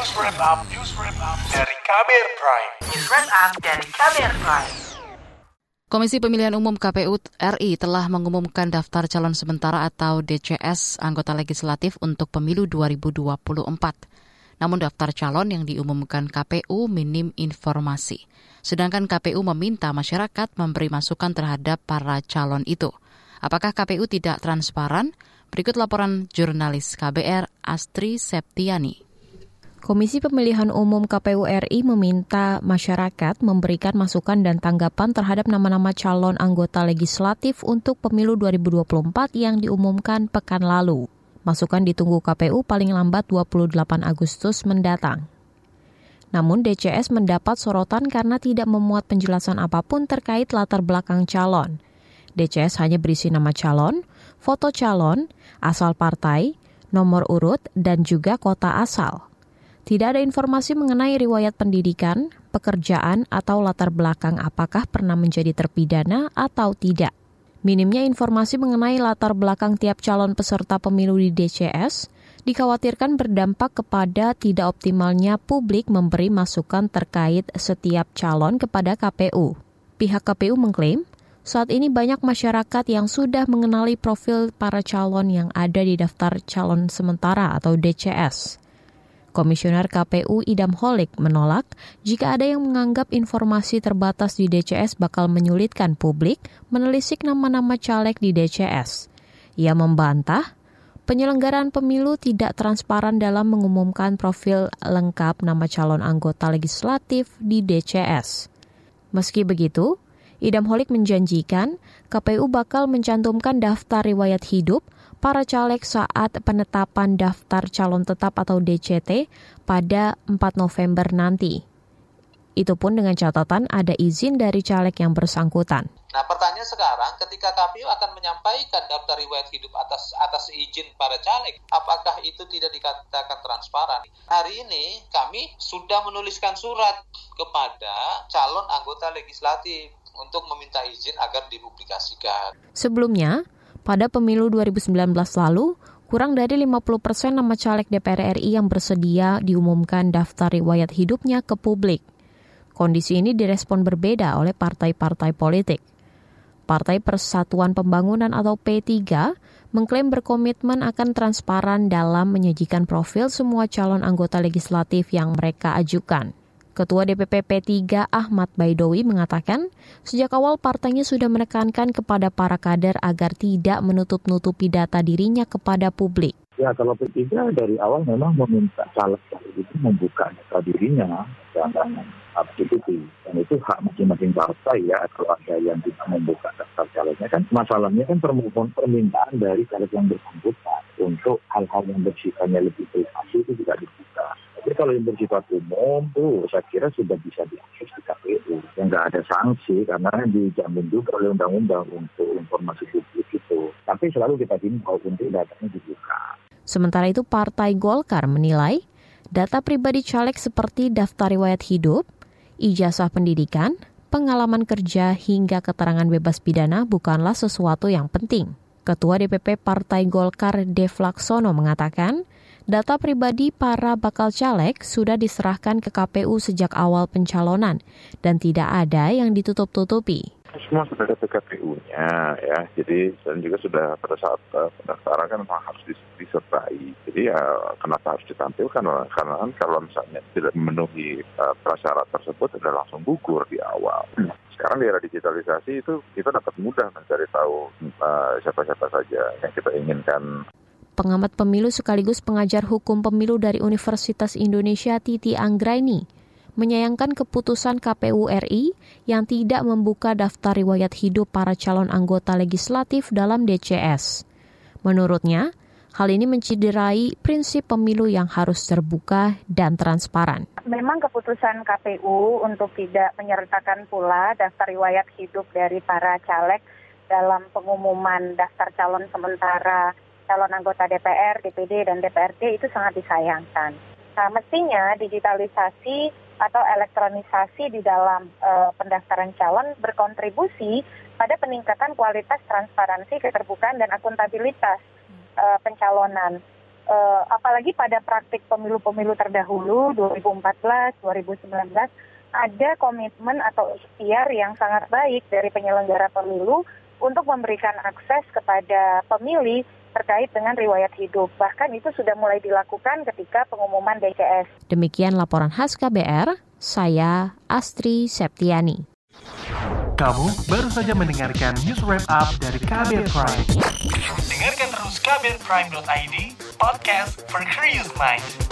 News Wrap Up, News Wrap Up dari Kamer Prime. News Wrap Up dari Kamer Prime. Komisi Pemilihan Umum KPU RI telah mengumumkan daftar calon sementara atau DCS anggota legislatif untuk pemilu 2024. Namun daftar calon yang diumumkan KPU minim informasi. Sedangkan KPU meminta masyarakat memberi masukan terhadap para calon itu. Apakah KPU tidak transparan? Berikut laporan jurnalis KBR Astri Septiani. Komisi Pemilihan Umum KPU RI meminta masyarakat memberikan masukan dan tanggapan terhadap nama-nama calon anggota legislatif untuk pemilu 2024 yang diumumkan pekan lalu. Masukan ditunggu KPU paling lambat 28 Agustus mendatang. Namun DCS mendapat sorotan karena tidak memuat penjelasan apa pun terkait latar belakang calon. DCS hanya berisi nama calon, foto calon, asal partai, nomor urut, dan juga kota asal. Tidak ada informasi mengenai riwayat pendidikan, pekerjaan, atau latar belakang apakah pernah menjadi terpidana atau tidak. Minimnya informasi mengenai latar belakang tiap calon peserta pemilu di DCS dikhawatirkan berdampak kepada tidak optimalnya publik memberi masukan terkait setiap calon kepada KPU. Pihak KPU mengklaim saat ini banyak masyarakat yang sudah mengenali profil para calon yang ada di daftar calon sementara atau DCS. Komisioner KPU Idam Holik menolak jika ada yang menganggap informasi terbatas di DCS bakal menyulitkan publik menelisik nama-nama caleg di DCS. Ia membantah penyelenggaraan pemilu tidak transparan dalam mengumumkan profil lengkap nama calon anggota legislatif di DCS. Meski begitu, Idam Holik menjanjikan KPU bakal mencantumkan daftar riwayat hidup para caleg saat penetapan daftar calon tetap atau DCT pada 4 November nanti. Itu pun dengan catatan ada izin dari caleg yang bersangkutan. Nah, pertanyaan sekarang, ketika KPU akan menyampaikan daftar riwayat hidup atas atas izin para caleg, apakah itu tidak dikatakan transparan? Hari ini kami sudah menuliskan surat kepada calon anggota legislatif untuk meminta izin agar dipublikasikan. Sebelumnya, pada pemilu 2019 lalu, kurang dari 50 persen nama caleg DPR RI yang bersedia diumumkan daftar riwayat hidupnya ke publik. Kondisi ini direspon berbeda oleh partai-partai politik. Partai Persatuan Pembangunan atau P3 mengklaim berkomitmen akan transparan dalam menyajikan profil semua calon anggota legislatif yang mereka ajukan. Ketua DPP P3 Ahmad Baidowi mengatakan, sejak awal partainya sudah menekankan kepada para kader agar tidak menutup-nutupi data dirinya kepada publik. Ya kalau P3 dari awal memang meminta caleg itu membuka data dirinya dan substitusi dan itu hak masing-masing partai ya kalau ada yang tidak membuka daftar calegnya. Kan masalahnya kan permohonan permintaan dari caleg yang bersangkutan. Untuk hal-hal yang bersifatnya lebih privasi itu tidak dibuka tapi kalau yang bersifat umum tuh saya kira sudah bisa diakses di KPU. Yang nggak ada sanksi karena dijamin juga oleh undang-undang untuk informasi publik itu. Tapi selalu kita himbau untuk datanya dibuka. Sementara itu Partai Golkar menilai data pribadi caleg seperti daftar riwayat hidup, ijazah pendidikan, pengalaman kerja hingga keterangan bebas pidana bukanlah sesuatu yang penting. Ketua DPP Partai Golkar Dev Laksono mengatakan, Data pribadi para bakal caleg sudah diserahkan ke KPU sejak awal pencalonan dan tidak ada yang ditutup-tutupi. Semua sudah ada PKPU-nya ya, jadi dan juga sudah pada saat uh, pendaftaran kan harus disertai. Jadi ya kenapa harus ditampilkan? Karena kan kalau misalnya tidak memenuhi uh, prasyarat tersebut sudah langsung gugur di awal. Sekarang di era digitalisasi itu kita dapat mudah mencari tahu uh, siapa-siapa saja yang kita inginkan pengamat pemilu sekaligus pengajar hukum pemilu dari Universitas Indonesia Titi Anggraini, menyayangkan keputusan KPU RI yang tidak membuka daftar riwayat hidup para calon anggota legislatif dalam DCS. Menurutnya, hal ini menciderai prinsip pemilu yang harus terbuka dan transparan. Memang keputusan KPU untuk tidak menyertakan pula daftar riwayat hidup dari para caleg dalam pengumuman daftar calon sementara calon anggota DPR, DPD, dan DPRD itu sangat disayangkan. Nah, mestinya digitalisasi atau elektronisasi di dalam uh, pendaftaran calon berkontribusi pada peningkatan kualitas transparansi, keterbukaan, dan akuntabilitas uh, pencalonan. uh, apalagi pada praktik pemilu-pemilu terdahulu 2014, 2019 ada komitmen atau ikhtiar yang sangat baik dari penyelenggara pemilu untuk memberikan akses kepada pemilih terkait dengan riwayat hidup. Bahkan itu sudah mulai dilakukan ketika pengumuman DCS. Demikian laporan khas KBR, saya Astri Septiani. Kamu baru saja mendengarkan news wrap up dari KBR Prime. Dengarkan terus kbrprime.id, podcast for curious mind.